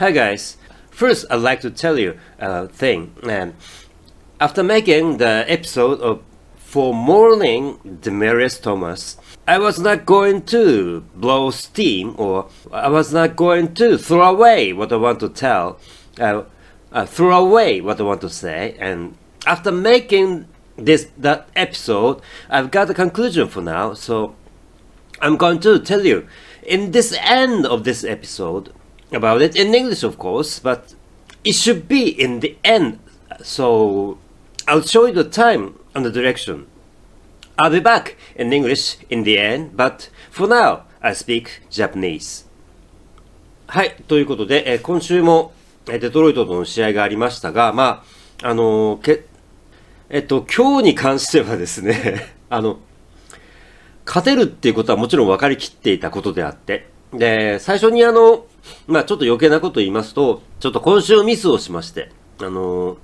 Hi guys. First, I'd like to tell you a thing. Um, after making the episode of For Morning Demarius Thomas, I was not going to blow steam or I was not going to throw away what I want to tell, uh, uh, throw away what I want to say. And after making this that episode, I've got a conclusion for now. So I'm going to tell you in this end of this episode about it in English, of course, but it should be in the end. So I'll show you the time and the direction. I'll be back in English in the end, but for now, I speak Japanese. はい、ということで、えー今週もデトロイトとの試合がありましたが、まあ、あのーけ、えっと、今日に関してはですね、あの、勝てるっていうことはもちろん分かりきっていたことであって、で、最初にあの、まあちょっと余計なこと言いますと、ちょっと今週ミスをしまして、あの、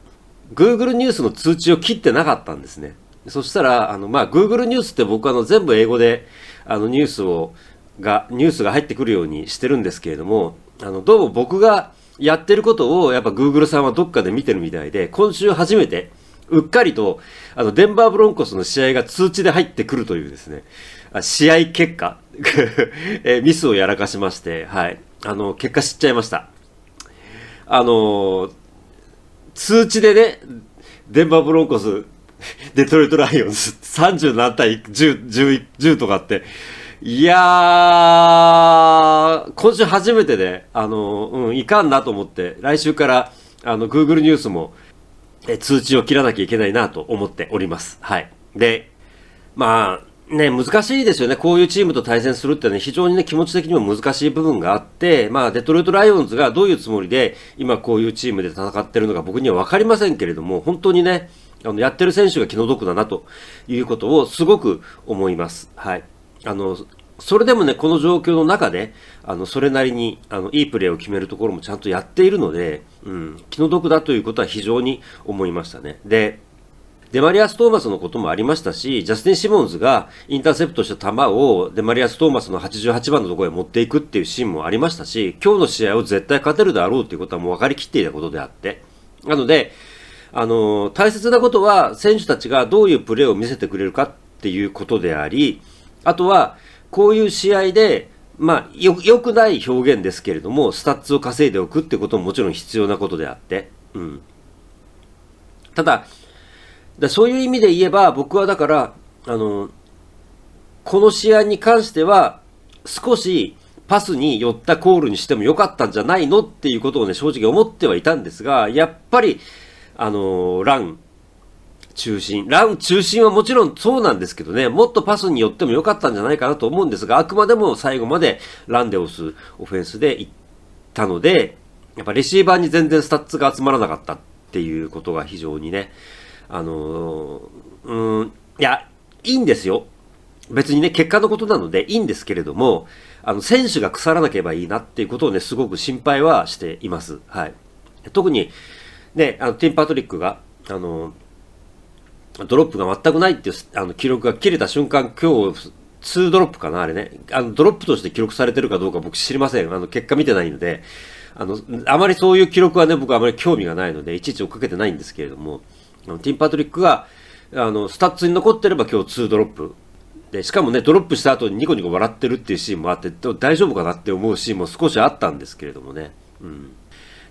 Google ニュースの通知を切ってなかったんですね。そしたら、あの、まあ Google ニュースって僕あの全部英語で、あのニュースを、が、ニュースが入ってくるようにしてるんですけれども、あの、どうも僕がやってることをやっぱ Google さんはどっかで見てるみたいで、今週初めて、うっかりと、あの、デンバーブロンコスの試合が通知で入ってくるというですね、試合結果、えミスをやらかしまして、はい。あの、結果知っちゃいました。あの通知でね、デンバーブロンコス、デトロイトライオンズ、30何対10、10、とかって、いやー、今週初めてで、あの、うん、いかんなと思って、来週から、あの、Google ニュースも、え通知を切らなきゃいけないなと思っております。はい。で、まあ、ね、難しいですよね。こういうチームと対戦するってね、非常にね、気持ち的にも難しい部分があって、まあ、デトロイトライオンズがどういうつもりで、今こういうチームで戦ってるのか僕には分かりませんけれども、本当にね、あの、やってる選手が気の毒だなということをすごく思います。はい。あの、それでもね、この状況の中で、あの、それなりに、あの、いいプレーを決めるところもちゃんとやっているので、うん、気の毒だということは非常に思いましたね。で、デマリアス・トーマスのこともありましたし、ジャスティン・シモンズがインターセプトした球をデマリアス・トーマスの88番のところへ持っていくっていうシーンもありましたし、今日の試合を絶対勝てるだろうということはもう分かりきっていたことであって。なので、あの、大切なことは選手たちがどういうプレーを見せてくれるかっていうことであり、あとは、こういう試合で、まあ、よ、良くない表現ですけれども、スタッツを稼いでおくってことももちろん必要なことであって、うん。ただ、だそういう意味で言えば、僕はだから、あの、この試合に関しては、少しパスに寄ったコールにしてもよかったんじゃないのっていうことをね、正直思ってはいたんですが、やっぱり、あの、ラン中心。ラン中心はもちろんそうなんですけどね、もっとパスに寄ってもよかったんじゃないかなと思うんですが、あくまでも最後までランで押すオフェンスで行ったので、やっぱレシーバーに全然スタッツが集まらなかったっていうことが非常にね、あのーうん、いや、いいんですよ。別にね、結果のことなのでいいんですけれども、あの、選手が腐らなければいいなっていうことをね、すごく心配はしています。はい。特に、ね、あの、ティム・パトリックが、あの、ドロップが全くないっていう、あの、記録が切れた瞬間、今日、2ドロップかな、あれね。あの、ドロップとして記録されてるかどうか僕知りません。あの、結果見てないので、あの、あまりそういう記録はね、僕はあまり興味がないので、いちいち追っかけてないんですけれども、ティム・パトリックが、あの、スタッツに残ってれば今日2ドロップ。で、しかもね、ドロップした後にニコニコ笑ってるっていうシーンもあって、大丈夫かなって思うシーンも少しあったんですけれどもね。うん。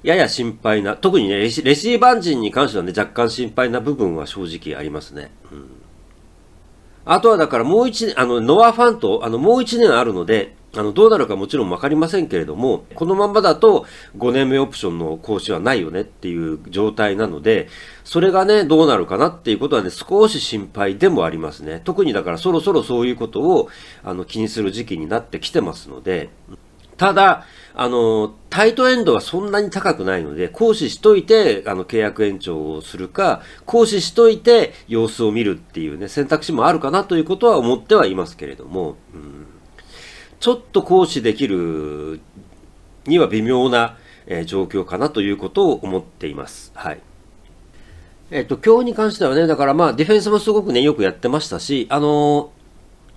やや心配な、特にね、レシレシーバー陣に関してはね、若干心配な部分は正直ありますね。うん。あとはだからもう一年、あの、ノア・ファンと、あの、もう一年あるので、あの、どうなるかもちろんわかりませんけれども、このままだと5年目オプションの講師はないよねっていう状態なので、それがね、どうなるかなっていうことはね、少し心配でもありますね。特にだからそろそろそういうことを、あの、気にする時期になってきてますので、ただ、あの、タイトエンドはそんなに高くないので、行使しといて、あの、契約延長をするか、行使しといて様子を見るっていうね、選択肢もあるかなということは思ってはいますけれども、うん、ちょっと行使できるには微妙な、え状況かなということを思っています。はい。えっと、今日に関してはね、だからまあ、ディフェンスもすごくね、よくやってましたし、あのー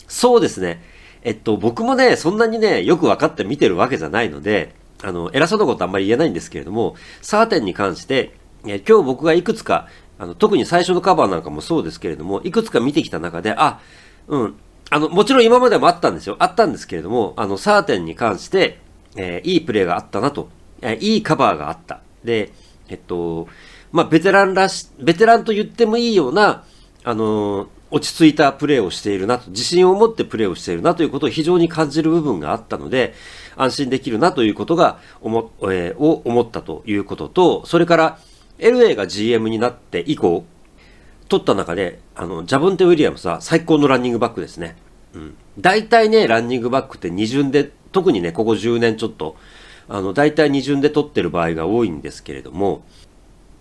そうですね。えっと、僕もね、そんなにね、よく分かって見てるわけじゃないので、あの、偉そうなことあんまり言えないんですけれども、サーテンに関して、え今日僕がいくつか、あの、特に最初のカバーなんかもそうですけれども、いくつか見てきた中で、あ、うん、あの、もちろん今までもあったんですよ。あったんですけれども、あの、サーテンに関して、えー、いいプレーがあったなと、えー、いいカバーがあった。で、えっと、まあ、ベテランらし、ベテランと言ってもいいような、あのー、落ち着いたプレーをしているなと、自信を持ってプレーをしているなということを非常に感じる部分があったので、安心できるなということが思、えー、を思ったということと、それから、LA が GM になって以降、取った中で、あの、ジャボンテ・ウィリアムスは最高のランニングバックですね。うん。大体ね、ランニングバックって二巡で、特にね、ここ10年ちょっと、あの、大体二巡で取ってる場合が多いんですけれども、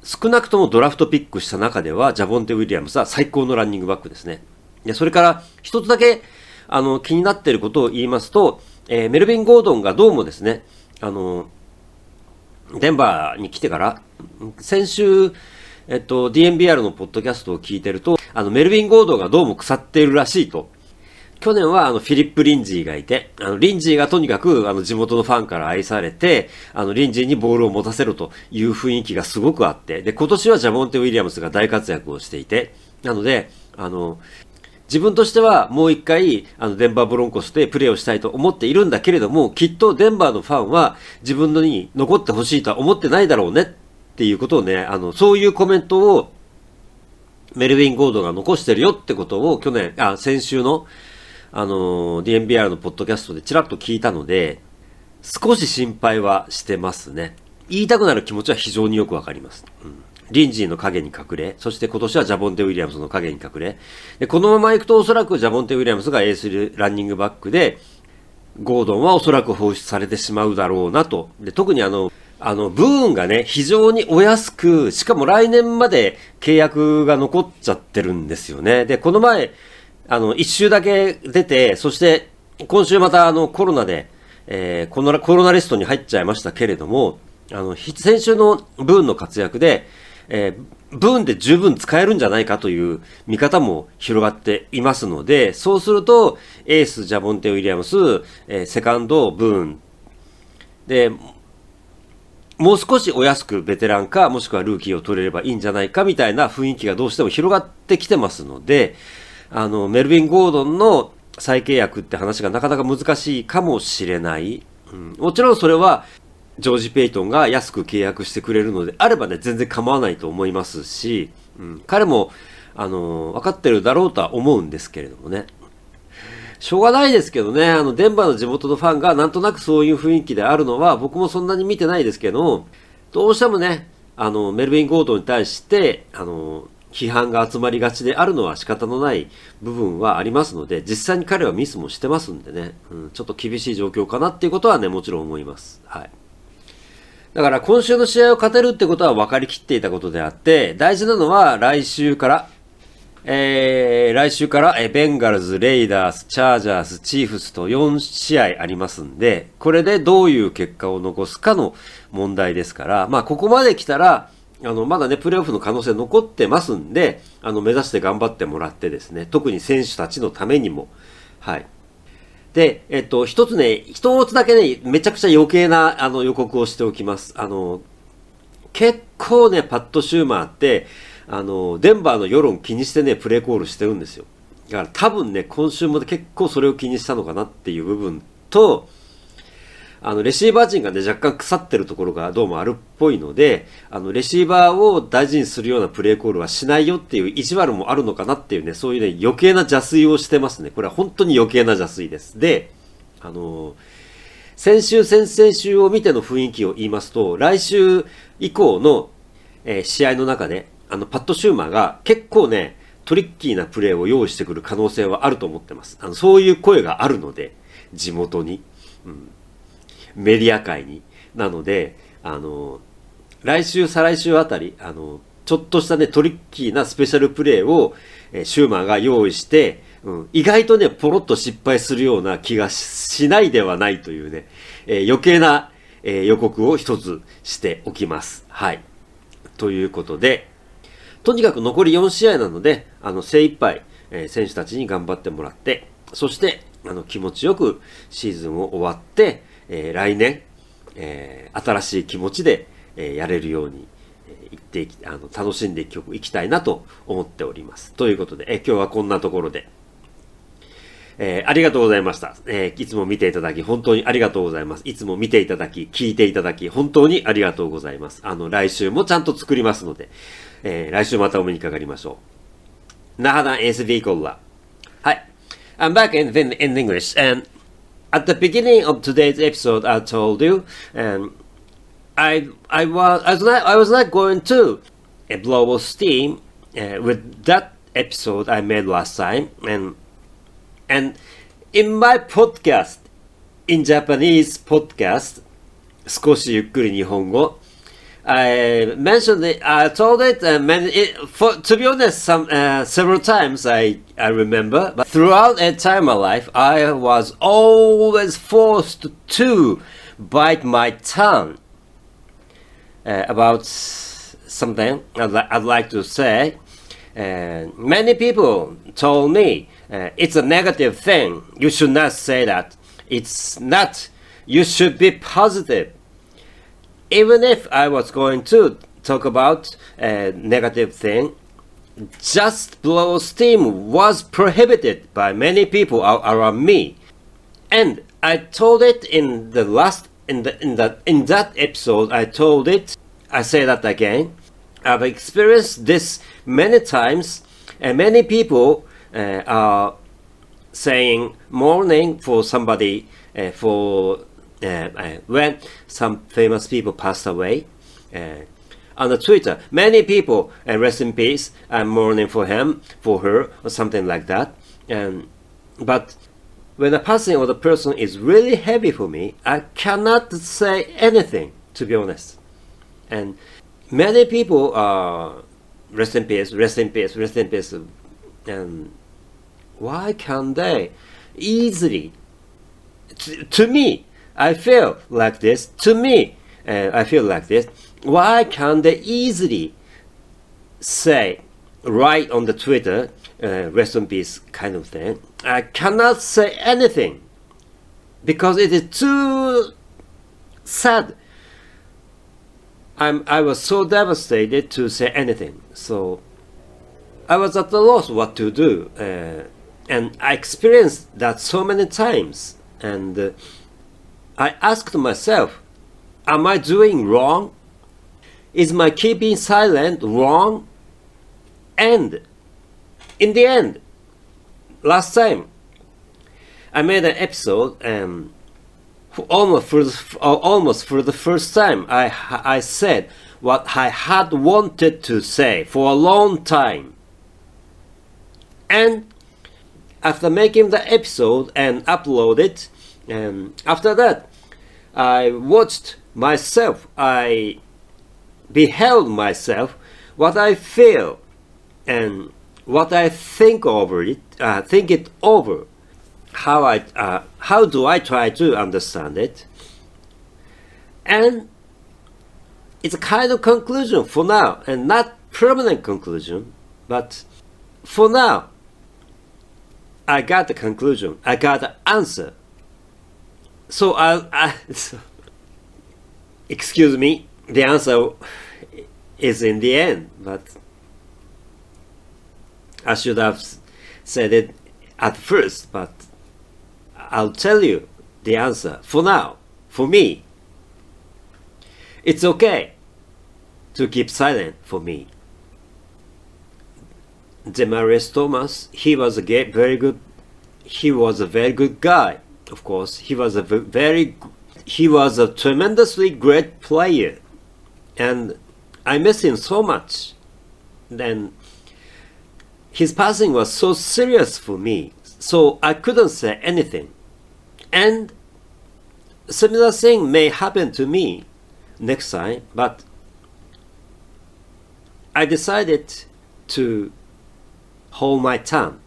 少なくともドラフトピックした中では、ジャボンテ・ウィリアムスは最高のランニングバックですね。で、それから、一つだけ、あの、気になっていることを言いますと、えー、メルビン・ゴードンがどうもですね、あの、デンバーに来てから、先週、えっと、DNBR のポッドキャストを聞いてると、あの、メルビン・ゴードがどうも腐っているらしいと。去年はあのフィリップ・リンジーがいて、あのリンジーがとにかくあの地元のファンから愛されて、あのリンジーにボールを持たせろという雰囲気がすごくあって、で、今年はジャモンテ・ウィリアムスが大活躍をしていて、なので、あの、自分としてはもう一回、あの、デンバーブロンコスでプレーをしたいと思っているんだけれども、きっとデンバーのファンは自分のに残ってほしいとは思ってないだろうねっていうことをね、あの、そういうコメントをメルヴィン・ゴードンが残してるよってことを去年、あ、先週のあの、DNBR のポッドキャストでちらっと聞いたので、少し心配はしてますね。言いたくなる気持ちは非常によくわかります。うん。リンジーの影に隠れ、そして今年はジャボンテ・ウィリアムスの影に隠れ、で、このまま行くとおそらくジャボンテ・ウィリアムスがエースランニングバックで、ゴードンはおそらく放出されてしまうだろうなと。で、特にあの、あの、ブーンがね、非常にお安く、しかも来年まで契約が残っちゃってるんですよね。で、この前、あの、一周だけ出て、そして、今週またあの、コロナで、えー、コロナ、コロナリストに入っちゃいましたけれども、あの、先週のブーンの活躍で、えー、ブーンで十分使えるんじゃないかという見方も広がっていますので、そうすると、エース、ジャボンテ・ウィリアムス、えー、セカンド、ブーン、で、もう少しお安くベテランか、もしくはルーキーを取れればいいんじゃないかみたいな雰囲気がどうしても広がってきてますので、あの、メルビン・ゴードンの再契約って話がなかなか難しいかもしれない。うん、もちろんそれは、ジョージ・ペイトンが安く契約してくれるのであればね、全然構わないと思いますし、うん、彼も、あの、分かってるだろうとは思うんですけれどもね。しょうがないですけどね、あの、デンバーの地元のファンがなんとなくそういう雰囲気であるのは、僕もそんなに見てないですけど、どうしてもね、あの、メルビン・ゴードンに対して、あの、批判が集まりがちであるのは仕方のない部分はありますので、実際に彼はミスもしてますんでね、うん、ちょっと厳しい状況かなっていうことはね、もちろん思います。はい。だから今週の試合を勝てるってことは分かりきっていたことであって、大事なのは来週から、えー、来週から、えベンガルズ、レイダース、チャージャース、チーフスと4試合ありますんで、これでどういう結果を残すかの問題ですから、まあここまで来たら、あの、まだね、プレーオフの可能性残ってますんで、あの、目指して頑張ってもらってですね、特に選手たちのためにも、はい。で、えっと、一つね、一つだけね、めちゃくちゃ余計な、あの、予告をしておきます。あの、結構ね、パッド・シューマーって、あの、デンバーの世論気にしてね、プレーコールしてるんですよ。だから多分ね、今週も結構それを気にしたのかなっていう部分と、あの、レシーバー陣がね、若干腐ってるところがどうもあるっぽいので、あの、レシーバーを大事にするようなプレーコールはしないよっていう意地悪もあるのかなっていうね、そういうね、余計な邪推をしてますね。これは本当に余計な邪推です。で、あのー、先週、先々週を見ての雰囲気を言いますと、来週以降の、え、試合の中で、あの、パッド・シューマーが結構ね、トリッキーなプレーを用意してくる可能性はあると思ってます。あの、そういう声があるので、地元に。うんメディア界に。なので、あの、来週、再来週あたり、あの、ちょっとしたね、トリッキーなスペシャルプレーを、え、シューマーが用意して、うん、意外とね、ポロッと失敗するような気がしないではないというね、えー、余計な、えー、予告を一つしておきます。はい。ということで、とにかく残り4試合なので、あの、精一杯、えー、選手たちに頑張ってもらって、そして、あの、気持ちよくシーズンを終わって、えー、来年、えー、新しい気持ちで、え、やれるように、えー、いっていき、あの、楽しんでいきたいなと思っております。ということで、え、今日はこんなところで、えー、ありがとうございました。えー、いつも見ていただき、本当にありがとうございます。いつも見ていただき、聞いていただき、本当にありがとうございます。あの、来週もちゃんと作りますので、えー、来週またお目にかかりましょう。那覇 SV コーラ。はい。I'm back in, in English, and at the beginning of today's episode, I told you, and I, I was, I was not, I was not going to blow steam uh, with that episode I made last time, and And in my podcast, in Japanese podcast, 少しゆっくり日本語 I mentioned it, I told it, uh, many, it for, to be honest, some, uh, several times I, I remember, but throughout a time of life, I was always forced to bite my tongue uh, about something I'd, li- I'd like to say. And many people told me uh, it's a negative thing. You should not say that. It's not. You should be positive. Even if I was going to talk about a negative thing, just blow steam was prohibited by many people around me. And I told it in the last in the in that in that episode I told it I say that again. I've experienced this many times and many people uh, are saying mourning for somebody uh, for when some famous people passed away. on the Twitter, many people uh, rest in peace. I'm mourning for him, for her, or something like that. Um, but when the passing of the person is really heavy for me, I cannot say anything, to be honest. And many people are rest in peace, rest in peace, rest in peace, and why can't they easily? To me, I feel like this. To me, uh, I feel like this. Why can't they easily say, write on the Twitter, uh, rest in peace kind of thing? I cannot say anything because it is too sad. I'm, I was so devastated to say anything. So I was at the loss what to do. Uh, and I experienced that so many times. And uh, I asked myself, Am I doing wrong? Is my keeping silent wrong? And in the end, last time, I made an episode and almost for the, almost for the first time, I, I said what I had wanted to say for a long time. And after making the episode and upload it, and after that, I watched myself. I beheld myself, what I feel, and what I think over it. Uh, think it over. How I uh, how do I try to understand it? And it's a kind of conclusion for now, and not permanent conclusion, but for now I got the conclusion. I got the answer. So I, I excuse me, the answer is in the end, but I should have said it at first, but I'll tell you the answer for now, for me. It's okay to keep silent for me. Demarius Thomas, he was a very good, he was a very good guy. Of course, he was a very, he was a tremendously great player, and I miss him so much. Then his passing was so serious for me, so I couldn't say anything. And similar thing may happen to me next time, but I decided to hold my tongue.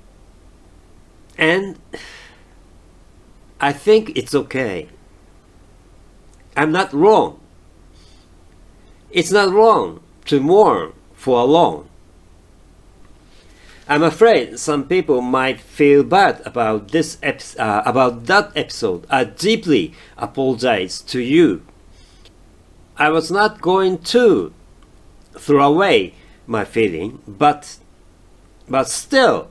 And I think it's okay. I'm not wrong. It's not wrong to mourn for alone. I'm afraid some people might feel bad about this uh, about that episode. I deeply apologize to you I was not going to throw away my feeling, but but still,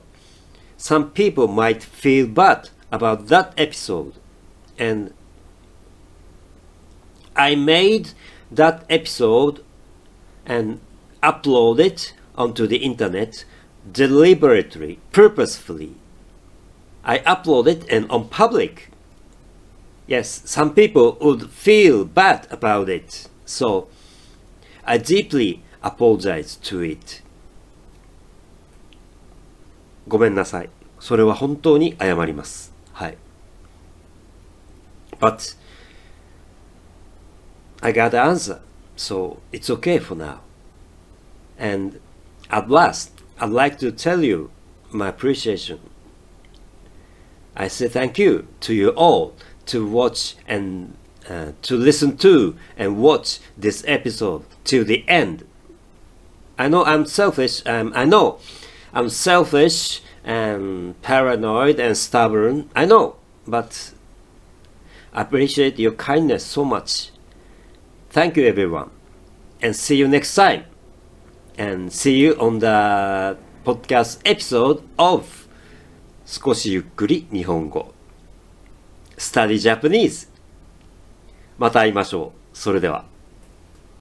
some people might feel bad about that episode, and I made that episode and upload it onto the internet deliberately, purposefully. I upload it and on public. Yes, some people would feel bad about it, so I deeply apologize to it. ごめんなさい。それは本当に謝ります。 はい。But I got the answer, so it's okay for now. And at last, I'd like to tell you my appreciation. I say thank you to you all to watch and uh, to listen to and watch this episode till the end. I know I'm selfish. Um, I know I'm selfish and paranoid and stubborn. I know, but I appreciate your kindness so much. Thank you, everyone, and see you next time. And see you on the podcast episode of 少しゆっくり日本語 Study Japanese また会いましょう。それでは。